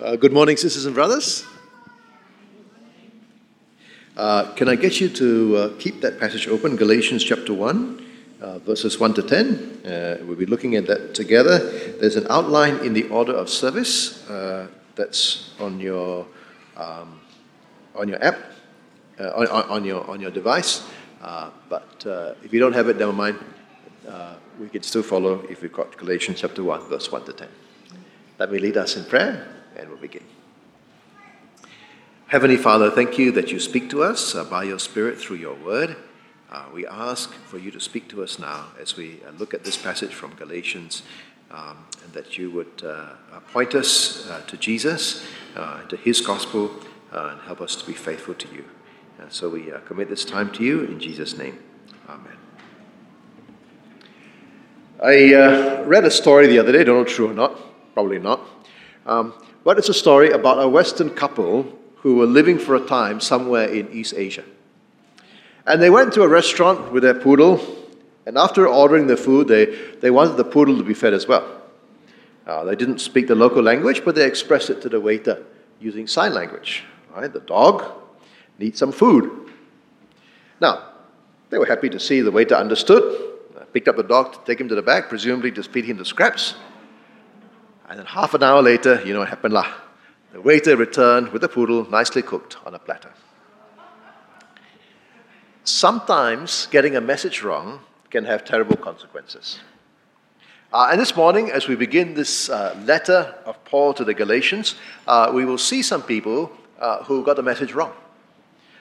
Uh, good morning, sisters and brothers. Uh, can I get you to uh, keep that passage open? Galatians chapter 1, uh, verses 1 to 10. Uh, we'll be looking at that together. There's an outline in the order of service uh, that's on your, um, on your app, on, on, your, on your device. but if you don't have it, never mind. we can still follow if we've got Galatians chapter 1, verse 1 to 10. Let me lead us in prayer and we'll begin. Heavenly Father, thank you that you speak to us uh, by your Spirit through your word. Uh, we ask for you to speak to us now as we uh, look at this passage from Galatians, um, and that you would uh, point us uh, to Jesus, uh, to his gospel, and help us to be faithful to you. so we commit this time to you in Jesus' name. Amen. I read a story the other day, don't know true or not, probably not. Um, but it's a story about a Western couple who were living for a time somewhere in East Asia. And they went to a restaurant with their poodle, and after ordering the food, they, they wanted the poodle to be fed as well. Uh, they didn't speak the local language, but they expressed it to the waiter using sign language. Right? The dog needs some food. Now, they were happy to see the waiter understood, picked up the dog to take him to the back, presumably to feed him the scraps. And then half an hour later, you know what happened lah. The waiter returned with the poodle nicely cooked on a platter. Sometimes getting a message wrong can have terrible consequences. Uh, and this morning, as we begin this uh, letter of Paul to the Galatians, uh, we will see some people uh, who got the message wrong.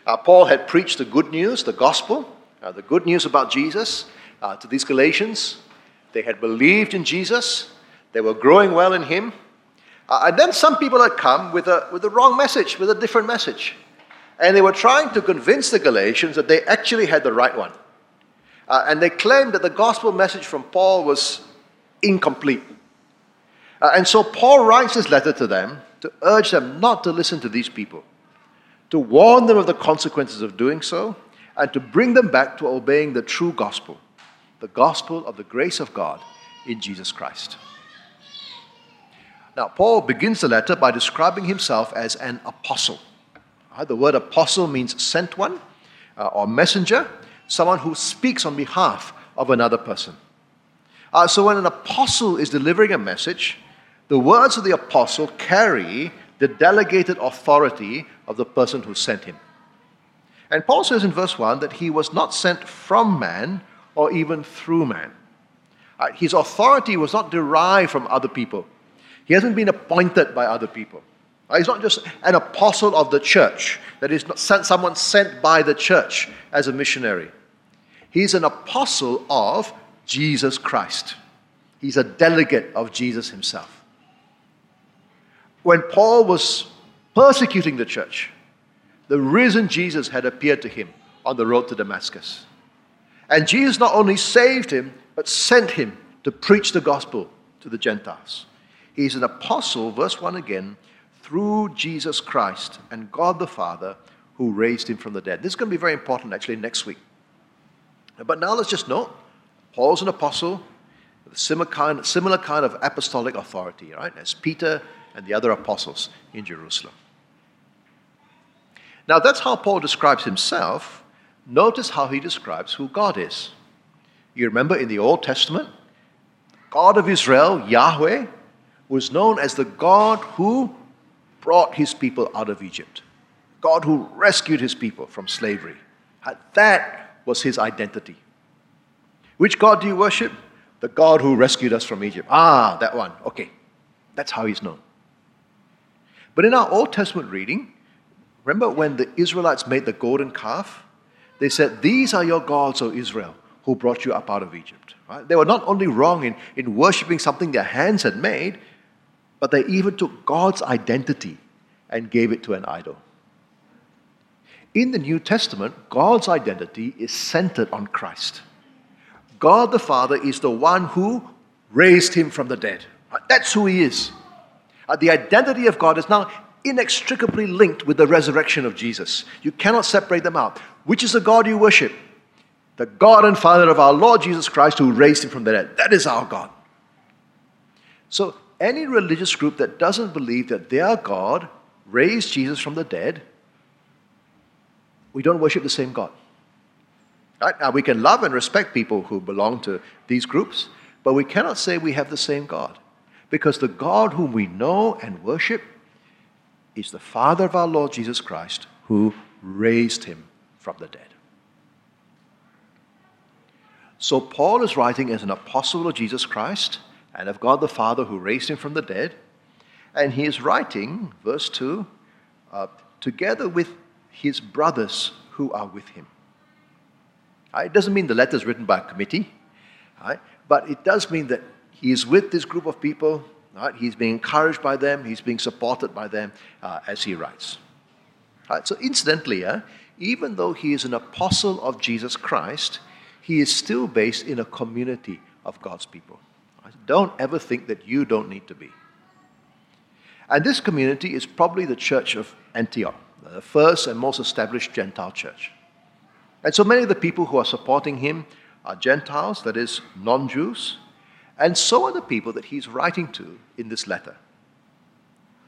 Uh, Paul had preached the good news, the gospel, uh, the good news about Jesus to these Galatians. They had believed in Jesus, they were growing well in Him. Uh, and then some people had come with a, with the wrong message, with a different message. And they were trying to convince the Galatians that they actually had the right one. Uh, and they claimed that the gospel message from Paul was incomplete. Uh, and so Paul writes this letter to them to urge them not to listen to these people, to warn them of the consequences of doing so, and to bring them back to obeying the true gospel, the gospel of the grace of God in Jesus Christ. Now, Paul begins the letter by describing himself as an apostle. Uh, the word apostle means sent one uh, or messenger, someone who speaks on behalf of another person. Uh, so, when an apostle is delivering a message, the words of the apostle carry the delegated authority of the person who sent him. And Paul says in verse 1 that he was not sent from man or even through man. His authority was not derived from other people. He hasn't been appointed by other people. Uh, he's not just an apostle of the church, that is not sent, someone sent by the church as a missionary. He's an apostle of Jesus Christ. He's a delegate of Jesus himself. When Paul was persecuting the church, the risen Jesus had appeared to him on the road to Damascus. And Jesus not only saved him, but sent him to preach the gospel to the Gentiles. He's an apostle, verse 1 again, through Jesus Christ and God the Father who raised him from the dead. This is going to be very important actually next week. But now let's just note Paul's an apostle with a similar kind, similar kind of apostolic authority, right, as Peter and the other apostles in Jerusalem. Now that's how Paul describes himself. Notice how he describes who God is. You remember in the Old Testament, God of Israel, Yahweh, was known as the God who brought his people out of Egypt, God who rescued his people from slavery. That was his identity. Which God do you worship? The God who rescued us from Egypt. Ah, that one. Okay. That's how he's known. But in our Old Testament reading, remember when the Israelites made the golden calf? They said, These are your gods, O Israel, who brought you up out of Egypt. Right? They were not only wrong in, in worshiping something their hands had made, but they even took God's identity and gave it to an idol. In the New Testament, God's identity is centered on Christ. God the Father is the one who raised him from the dead. That's who he is. Uh, the identity of God is now inextricably linked with the resurrection of Jesus. You cannot separate them out. Which is the God you worship? The God and Father of our Lord Jesus Christ who raised him from the dead. That is our God. So any religious group that doesn't believe that their God raised Jesus from the dead, we don't worship the same God. Right? Now, we can love and respect people who belong to these groups, but we cannot say we have the same God. Because the God whom we know and worship is the Father of our Lord Jesus Christ, who raised him from the dead. So, Paul is writing as an apostle of Jesus Christ and of God the Father who raised him from the dead. And he is writing, verse 2, uh, together with his brothers who are with him. Uh, it doesn't mean the letter is written by a committee, right? but it does mean that he is with this group of people. Right? He's being encouraged by them, he's being supported by them uh, as he writes. Right? So, incidentally, uh, even though he is an apostle of Jesus Christ, he is still based in a community of God's people. Don't ever think that you don't need to be. And this community is probably the church of Antioch, the first and most established Gentile church. And so many of the people who are supporting him are Gentiles, that is, non Jews, and so are the people that he's writing to in this letter.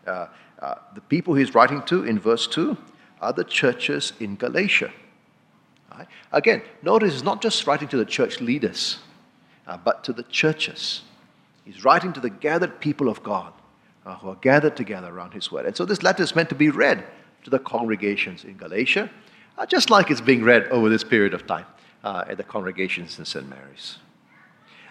Uh, uh, the people he's writing to in verse 2 are the churches in Galatia. Right? Again, notice he's not just writing to the church leaders, uh, but to the churches. He's writing to the gathered people of God uh, who are gathered together around his word. And so this letter is meant to be read to the congregations in Galatia, uh, just like it's being read over this period of time uh, at the congregations in St. Mary's.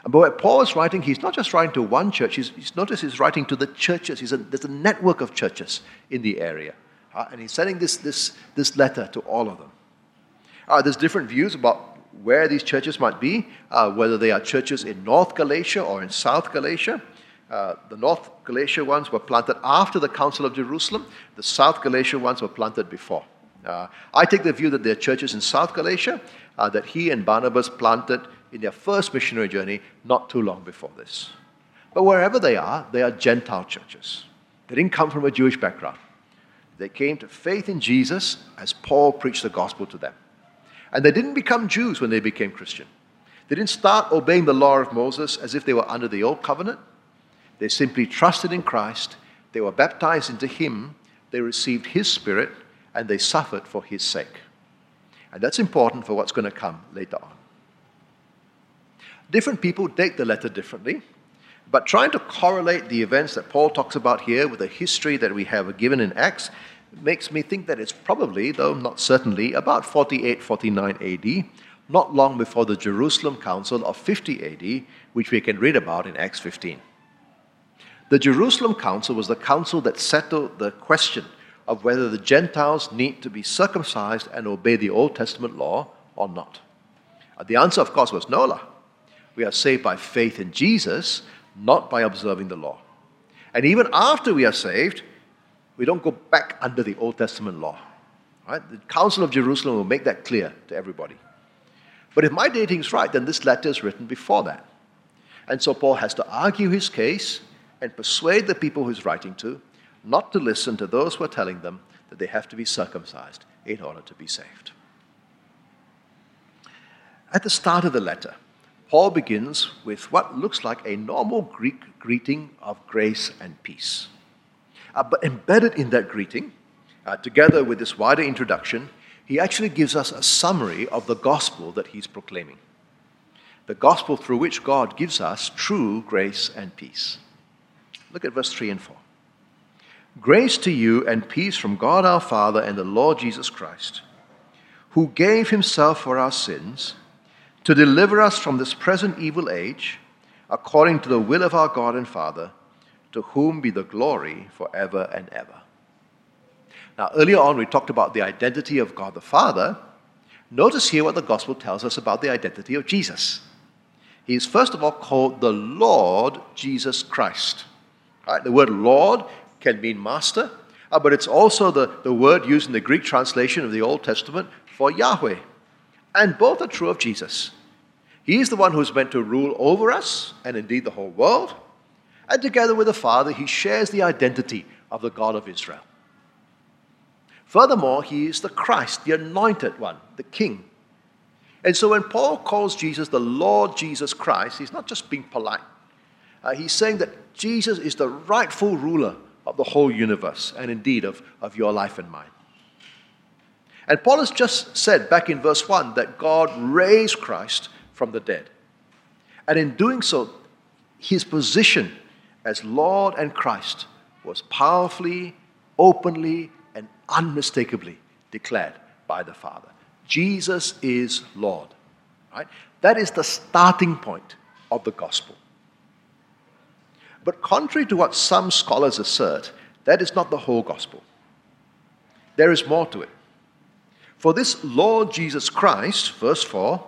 But what Paul is writing, he's not just writing to one church, he's, he's notice he's writing to the churches. A, there's a network of churches in the area. Uh, and he's sending this, this, this letter to all of them. Uh, there's different views about where these churches might be, uh, whether they are churches in North Galatia or in South Galatia. Uh, the North Galatia ones were planted after the Council of Jerusalem, the South Galatia ones were planted before. Uh, I take the view that there are churches in South Galatia uh, that he and Barnabas planted in their first missionary journey not too long before this. But wherever they are, they are Gentile churches. They didn't come from a Jewish background. They came to faith in Jesus as Paul preached the gospel to them. And they didn't become Jews when they became Christian. They didn't start obeying the law of Moses as if they were under the old covenant. They simply trusted in Christ, they were baptized into Him, they received His Spirit, and they suffered for His sake. And that's important for what's going to come later on. Different people date the letter differently. But trying to correlate the events that Paul talks about here with the history that we have given in Acts makes me think that it's probably, though not certainly, about 48 49 AD, not long before the Jerusalem Council of 50 AD, which we can read about in Acts 15. The Jerusalem Council was the council that settled the question of whether the Gentiles need to be circumcised and obey the Old Testament law or not. Uh, the answer, of course, was no. We are saved by faith in Jesus, not by observing the law. And even after we are saved, we don't go back under the Old Testament law. Right? The Council of Jerusalem will make that clear to everybody. But if my dating is right, then this letter is written before that. And so Paul has to argue his case and persuade the people he's writing to not to listen to those who are telling them that they have to be circumcised in order to be saved. At the start of the letter, Paul begins with what looks like a normal Greek greeting of grace and peace. Uh, but embedded in that greeting, uh, together with this wider introduction, he actually gives us a summary of the gospel that he's proclaiming. The gospel through which God gives us true grace and peace. Look at verse 3 and 4. Grace to you and peace from God our Father and the Lord Jesus Christ, who gave himself for our sins to deliver us from this present evil age, according to the will of our God and Father, to whom be the glory forever and ever. Now, earlier on, we talked about the identity of God the Father. Notice here what the gospel tells us about the identity of Jesus. He is, first of all, called the Lord Jesus Christ. Right? The word Lord can mean master, uh, but it's also the, the word used in the Greek translation of the Old Testament for Yahweh. And both are true of Jesus. He is the one who's meant to rule over us and indeed the whole world. And together with the Father, he shares the identity of the God of Israel. Furthermore, he is the Christ, the anointed one, the King. And so when Paul calls Jesus the Lord Jesus Christ, he's not just being polite, Uh, he's saying that Jesus is the rightful ruler of the whole universe and indeed of, of your life and mine. And Paul has just said back in verse 1 that God raised Christ from the dead. And in doing so, his position as Lord and Christ was powerfully, openly, and unmistakably declared by the Father. Jesus is Lord. Right? That is the starting point of the gospel. But contrary to what some scholars assert, that is not the whole gospel. There is more to it. For this Lord Jesus Christ, verse 4,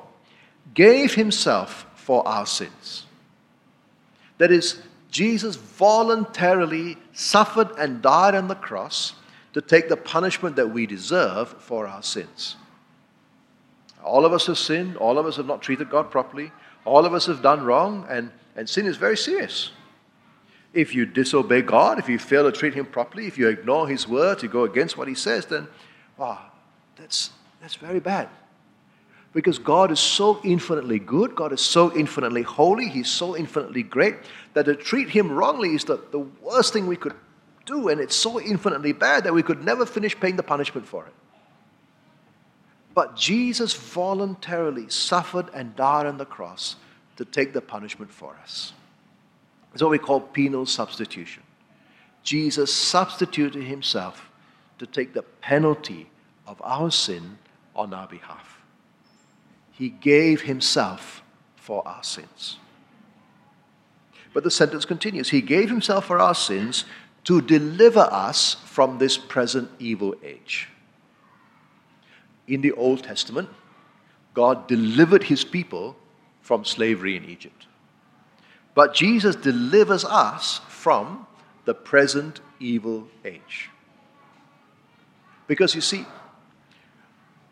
gave himself for our sins. That is, Jesus voluntarily suffered and died on the cross to take the punishment that we deserve for our sins. All of us have sinned, all of us have not treated God properly, all of us have done wrong, and, and sin is very serious. If you disobey God, if you fail to treat Him properly, if you ignore His word, you go against what He says, then, wow, that's, that's very bad. Because God is so infinitely good, God is so infinitely holy, He's so infinitely great, that to treat Him wrongly is the, the worst thing we could do, and it's so infinitely bad that we could never finish paying the punishment for it. But Jesus voluntarily suffered and died on the cross to take the punishment for us. It's what we call penal substitution. Jesus substituted himself to take the penalty of our sin on our behalf. He gave himself for our sins. But the sentence continues He gave himself for our sins to deliver us from this present evil age. In the Old Testament, God delivered his people from slavery in Egypt. But Jesus delivers us from the present evil age. Because you see,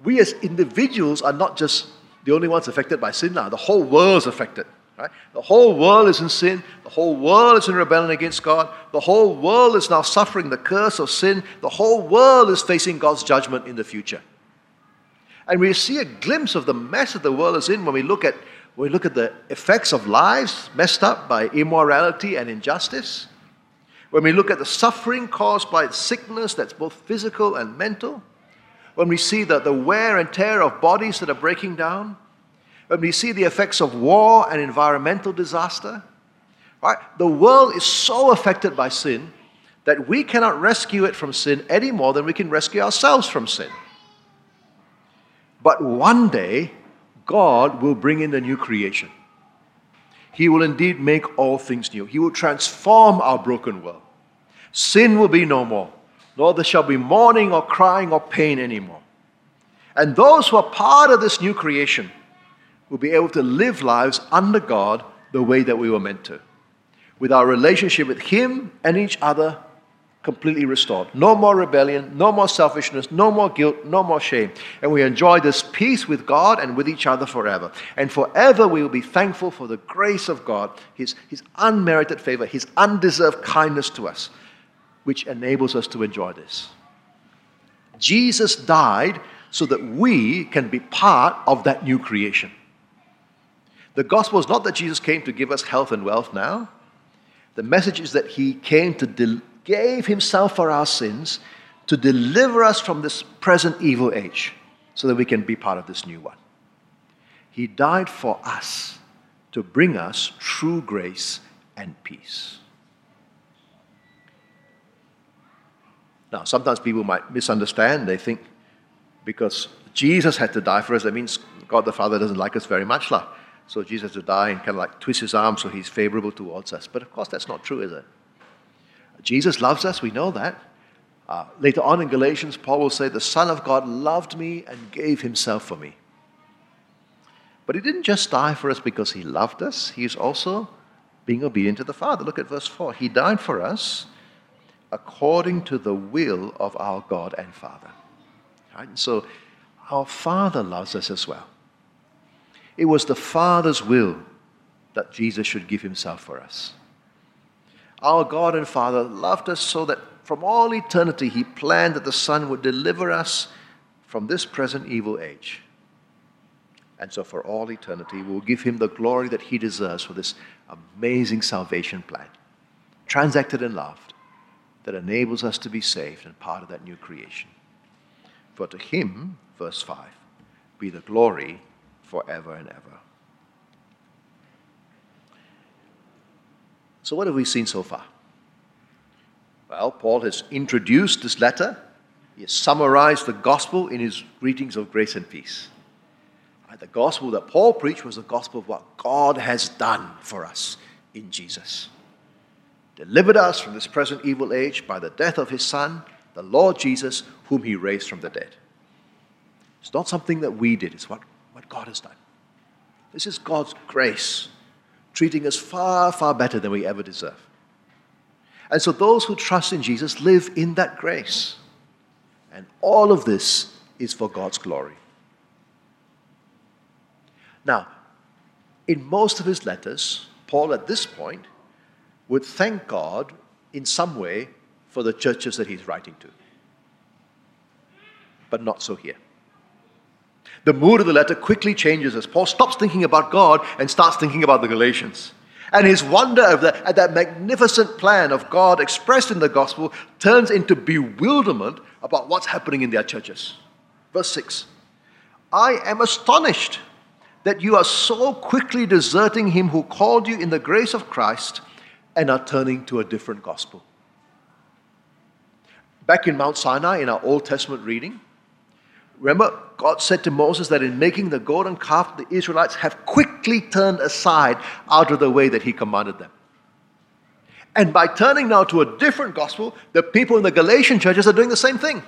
we as individuals are not just the only ones affected by sin now, the whole world is affected. Right? The whole world is in sin. The whole world is in rebellion against God. The whole world is now suffering the curse of sin. The whole world is facing God's judgment in the future. And we see a glimpse of the mess that the world is in when we look at when we look at the effects of lives messed up by immorality and injustice, when we look at the suffering caused by sickness that's both physical and mental, when we see the, the wear and tear of bodies that are breaking down, when we see the effects of war and environmental disaster, right? The world is so affected by sin that we cannot rescue it from sin any more than we can rescue ourselves from sin. But one day, God will bring in the new creation. He will indeed make all things new. He will transform our broken world. Sin will be no more, nor there shall be mourning or crying or pain anymore. And those who are part of this new creation will be able to live lives under God the way that we were meant to, with our relationship with Him and each other completely restored. No more rebellion, no more selfishness, no more guilt, no more shame. And we enjoy this peace with God and with each other forever. And forever we will be thankful for the grace of God, His, His unmerited favor, His undeserved kindness to us, which enables us to enjoy this. Jesus died so that we can be part of that new creation. The gospel is not that Jesus came to give us health and wealth now. The message is that he came to del- gave himself for our sins to deliver us from this present evil age so that we can be part of this new one. He died for us to bring us true grace and peace. Now, sometimes people might misunderstand. They think because Jesus had to die for us, that means God the Father doesn't like us very much. Lah. So Jesus had to die and kind of like twist his arm so he's favorable towards us. But of course, that's not true, is it? Jesus loves us, we know that. Uh, later on in Galatians, Paul will say, The Son of God loved me and gave himself for me. But he didn't just die for us because he loved us, he is also being obedient to the Father. Look at verse 4. He died for us according to the will of our God and Father. Right? And so our Father loves us as well. It was the Father's will that Jesus should give himself for us. Our God and Father loved us so that from all eternity He planned that the Son would deliver us from this present evil age. And so, for all eternity, we'll give him the glory that he deserves for this amazing salvation plan, transacted in loved, that enables us to be saved and part of that new creation. For to him, verse 5, be the glory forever and ever. So, what have we seen so far? Well, Paul has introduced this letter, he has summarized the gospel in his greetings of grace and peace. The gospel that Paul preached was the gospel of what God has done for us in Jesus. Delivered us from this present evil age by the death of his Son, the Lord Jesus, whom he raised from the dead. It's not something that we did, it's what, what God has done. This is God's grace, treating us far, far better than we ever deserve. And so those who trust in Jesus live in that grace. And all of this is for God's glory. Now, in most of his letters, Paul at this point would thank God in some way for the churches that he's writing to. But not so here. The mood of the letter quickly changes as Paul stops thinking about God and starts thinking about the Galatians. And his wonder at that magnificent plan of God expressed in the gospel turns into bewilderment about what's happening in their churches. Verse 6 I am astonished that you are so quickly deserting him who called you in the grace of Christ and are turning to a different gospel. Back in Mount Sinai, in our Old Testament reading, remember God said to Moses that in making the golden calf, the Israelites have quickly turned aside out of the way that he commanded them. And by turning now to a different gospel, the people in the Galatian churches are doing the same thing.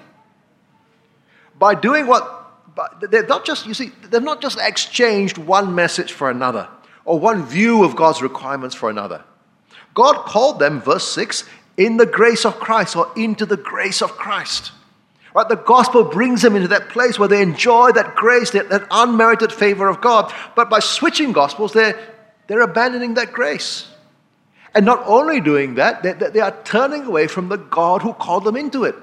By doing what but they're not just, you see, they've not just exchanged one message for another or one view of God's requirements for another. God called them, verse 6, in the grace of Christ or into the grace of Christ. Right? The gospel brings them into that place where they enjoy that grace, that, that unmerited favor of God. But by switching gospels, they're, they're abandoning that grace. And not only doing that, they, they are turning away from the God who called them into it.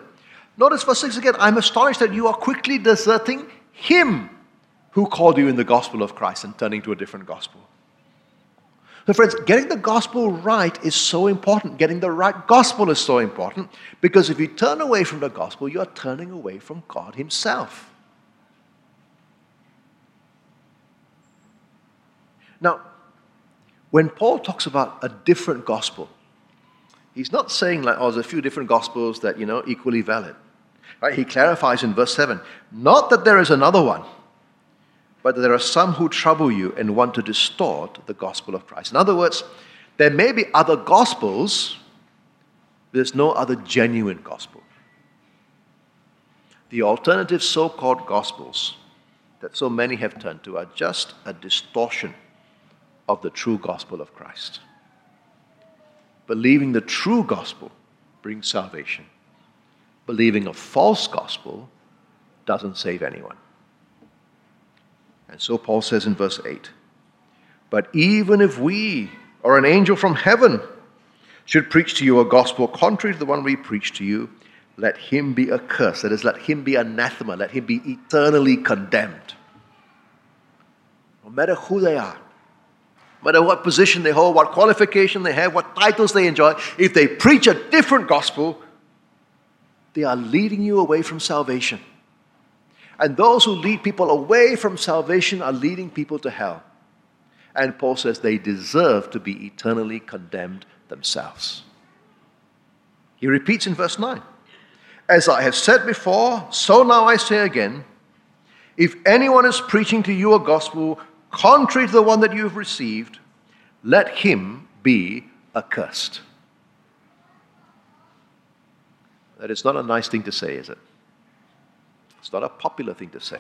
Notice verse 6 again I'm astonished that you are quickly deserting him who called you in the gospel of Christ and turning to a different gospel. So, friends, getting the gospel right is so important. Getting the right gospel is so important because if you turn away from the gospel, you are turning away from God Himself. Now, when Paul talks about a different gospel, he's not saying like, oh, there's a few different gospels that, you know, equally valid. Right? He clarifies in verse 7 not that there is another one, but there are some who trouble you and want to distort the gospel of Christ. In other words, there may be other gospels, there's no other genuine gospel. The alternative so called gospels that so many have turned to are just a distortion of the true gospel of Christ. Believing the true gospel brings salvation believing a false gospel doesn't save anyone. And so Paul says in verse 8 But even if we or an angel from heaven should preach to you a gospel contrary to the one we preach to you, let him be accursed. That is, let him be anathema, let him be eternally condemned. No matter who they are, no matter what position they hold, what qualification they have, what titles they enjoy, if they preach a different gospel, they are leading you away from salvation. And those who lead people away from salvation are leading people to hell. And Paul says they deserve to be eternally condemned themselves. He repeats in verse 9 As I have said before, so now I say again if anyone is preaching to you a gospel contrary to the one that you have received, let him be accursed. That is not a nice thing to say, is it? It's not a popular thing to say.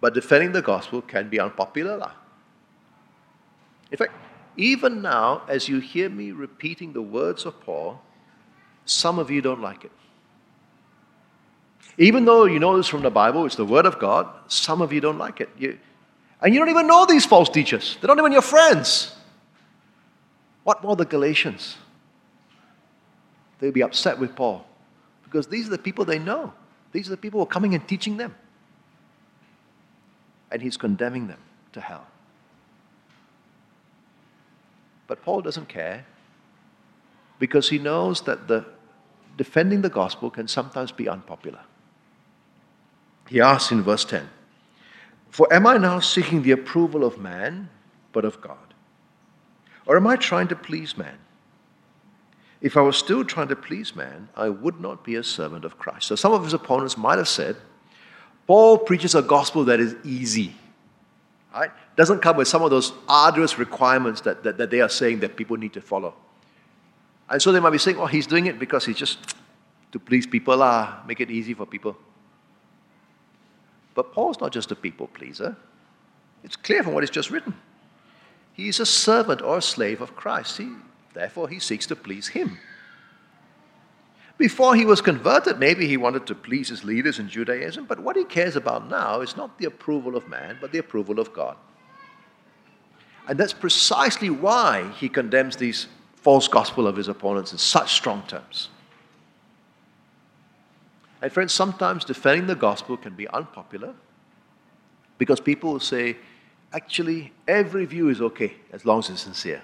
But defending the gospel can be unpopular. In fact, even now, as you hear me repeating the words of Paul, some of you don't like it. Even though you know this from the Bible, it's the Word of God, some of you don't like it. You, and you don't even know these false teachers, they're not even your friends. What more the Galatians? they'll be upset with Paul because these are the people they know. These are the people who are coming and teaching them. and he's condemning them to hell. But Paul doesn't care because he knows that the defending the gospel can sometimes be unpopular. He asks in verse 10 For am I now seeking the approval of man, but of God? Or am I trying to please man? If I was still trying to please man, I would not be a servant of Christ. So some of his opponents might have said, Paul preaches a gospel that is easy. Right? Doesn't come with some of those arduous requirements that, that, that they are saying that people need to follow. And so they might be saying, oh, he's doing it because he's just to please people, lah, make it easy for people. But Paul's not just a people pleaser. It's clear from what he's just written. He's a servant or a slave of Christ. He, therefore, he seeks to please him. Before he was converted, maybe he wanted to please his leaders in Judaism, but what he cares about now is not the approval of man, but the approval of God. And that's precisely why he condemns these false gospel of his opponents in such strong terms. And friends, sometimes defending the gospel can be unpopular because people will say, actually, every view is okay as long as it's sincere.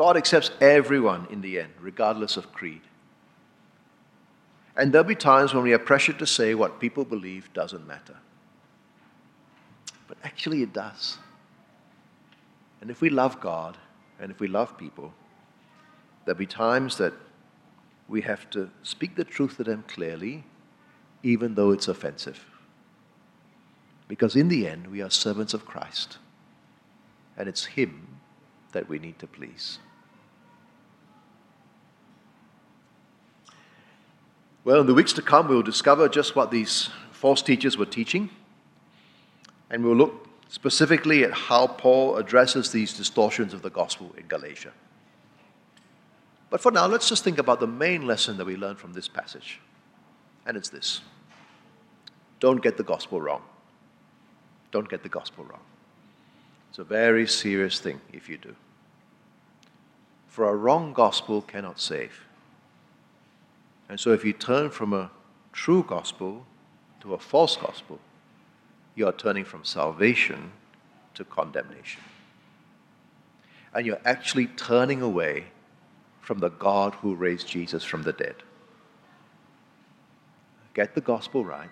God accepts everyone in the end, regardless of creed. And there'll be times when we are pressured to say what people believe doesn't matter. But actually, it does. And if we love God and if we love people, there'll be times that we have to speak the truth to them clearly, even though it's offensive. Because in the end, we are servants of Christ, and it's Him that we need to please. Well, in the weeks to come, we'll discover just what these false teachers were teaching. And we'll look specifically at how Paul addresses these distortions of the gospel in Galatia. But for now, let's just think about the main lesson that we learn from this passage. And it's this don't get the gospel wrong. Don't get the gospel wrong. It's a very serious thing if you do. For a wrong gospel cannot save. And so if you turn from a true gospel to a false gospel, you are turning from salvation to condemnation. And you're actually turning away from the God who raised Jesus from the dead. Get the gospel right,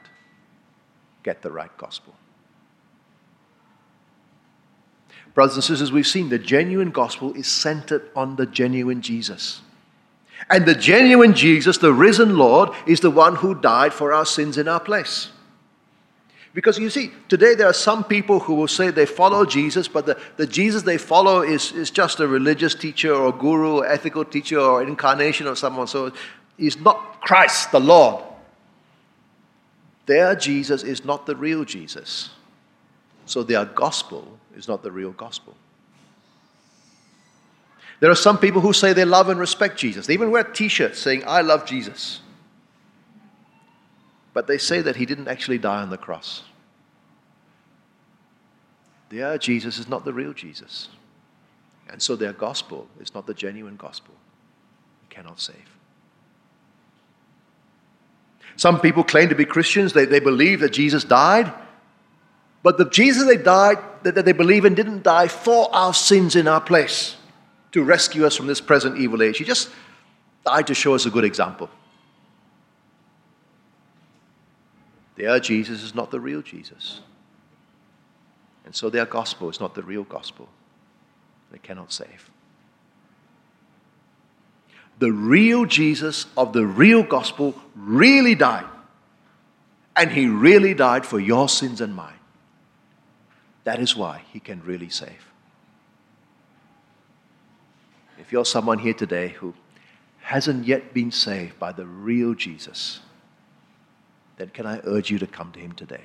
get the right gospel. Brothers and sisters, we've seen the genuine gospel is centered on the genuine Jesus. And the genuine Jesus, the risen Lord, is the one who died for our sins in our place. Because you see, today there are some people who will say they follow Jesus, but the, the Jesus they follow is, is just a religious teacher or guru or ethical teacher or incarnation of someone. So he's not Christ, the Lord. Their Jesus is not the real Jesus. So their gospel is not the real gospel. There are some people who say they love and respect Jesus. They even wear t shirts saying, I love Jesus. But they say that he didn't actually die on the cross. Their Jesus is not the real Jesus. And so their gospel is not the genuine gospel. It cannot save. Some people claim to be Christians, they, they believe that Jesus died, but the Jesus they died, that, that they believe in, didn't die for our sins in our place to rescue us from this present evil age. He just died to show us a good example. Their Jesus is not the real Jesus. And so their gospel is not the real gospel. They cannot save. The real Jesus of the real gospel really died. And he really died for your sins and mine. That is why he can really save. If you're someone here today who hasn't yet been saved by the real Jesus, then can I urge you to come to him today?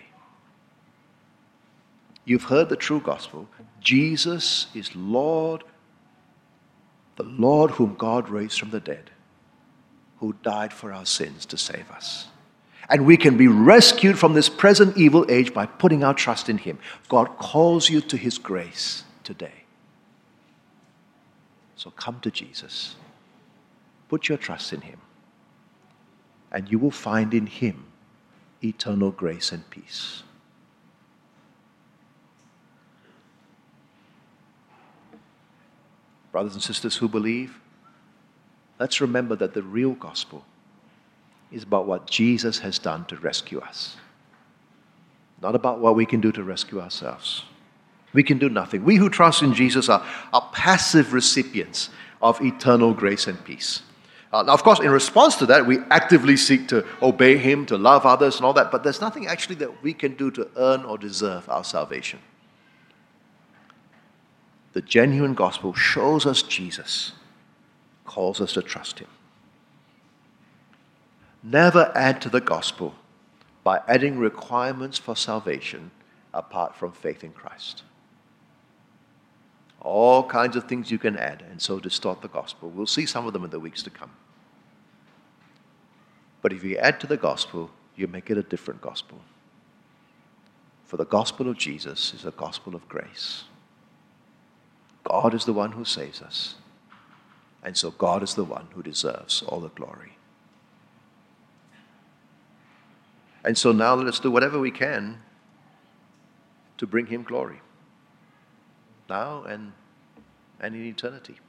You've heard the true gospel. Jesus is Lord, the Lord whom God raised from the dead, who died for our sins to save us. And we can be rescued from this present evil age by putting our trust in Him. God calls you to His grace today. So come to Jesus. Put your trust in Him, and you will find in Him eternal grace and peace. Brothers and sisters who believe, let's remember that the real gospel is about what Jesus has done to rescue us, not about what we can do to rescue ourselves. We can do nothing. We who trust in Jesus are, are passive recipients of eternal grace and peace. Uh, now, of course, in response to that, we actively seek to obey Him, to love others, and all that, but there's nothing actually that we can do to earn or deserve our salvation. The genuine gospel shows us Jesus, calls us to trust Him. Never add to the gospel by adding requirements for salvation apart from faith in Christ. All kinds of things you can add and so distort the gospel. We'll see some of them in the weeks to come. But if you add to the gospel, you make it a different gospel. For the gospel of Jesus is a gospel of grace. God is the one who saves us. And so God is the one who deserves all the glory. And so now let us do whatever we can to bring him glory now and, and in eternity.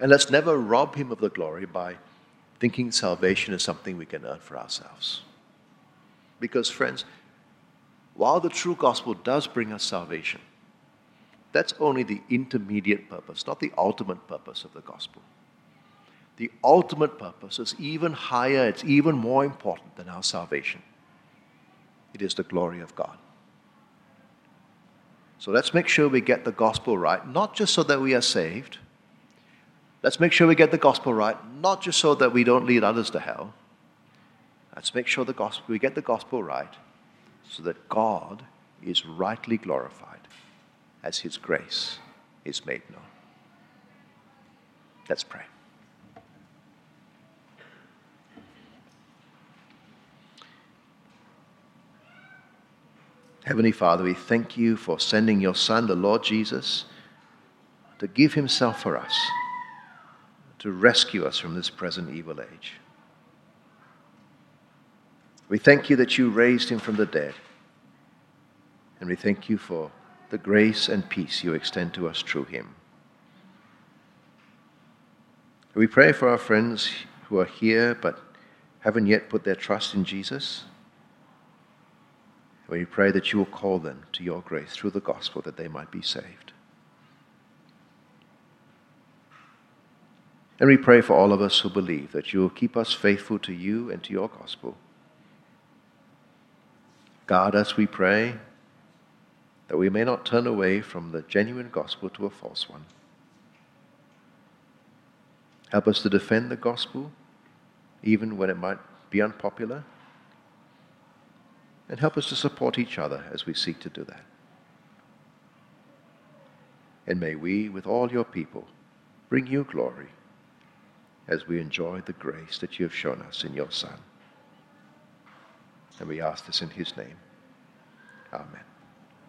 And let's never rob him of the glory by thinking salvation is something we can earn for ourselves. Because, friends, while the true gospel does bring us salvation, that's only the intermediate purpose, not the ultimate purpose of the gospel. The ultimate purpose is even higher, it's even more important than our salvation. It is the glory of God. So let's make sure we get the gospel right, not just so that we are saved. Let's make sure we get the gospel right, not just so that we don't lead others to hell. Let's make sure the gospel, we get the gospel right so that God is rightly glorified as his grace is made known. Let's pray. Heavenly Father, we thank you for sending your Son, the Lord Jesus, to give himself for us, to rescue us from this present evil age. We thank you that you raised him from the dead. And we thank you for the grace and peace you extend to us through him. We pray for our friends who are here but haven't yet put their trust in Jesus. We pray that you will call them to your grace through the gospel that they might be saved. And we pray for all of us who believe that you will keep us faithful to you and to your gospel. Guard us, we pray, that we may not turn away from the genuine gospel to a false one. Help us to defend the gospel, even when it might be unpopular and help us to support each other as we seek to do that. And may we, with all your people, bring you glory as we enjoy the grace that you have shown us in your Son. And we ask this in his name. Amen.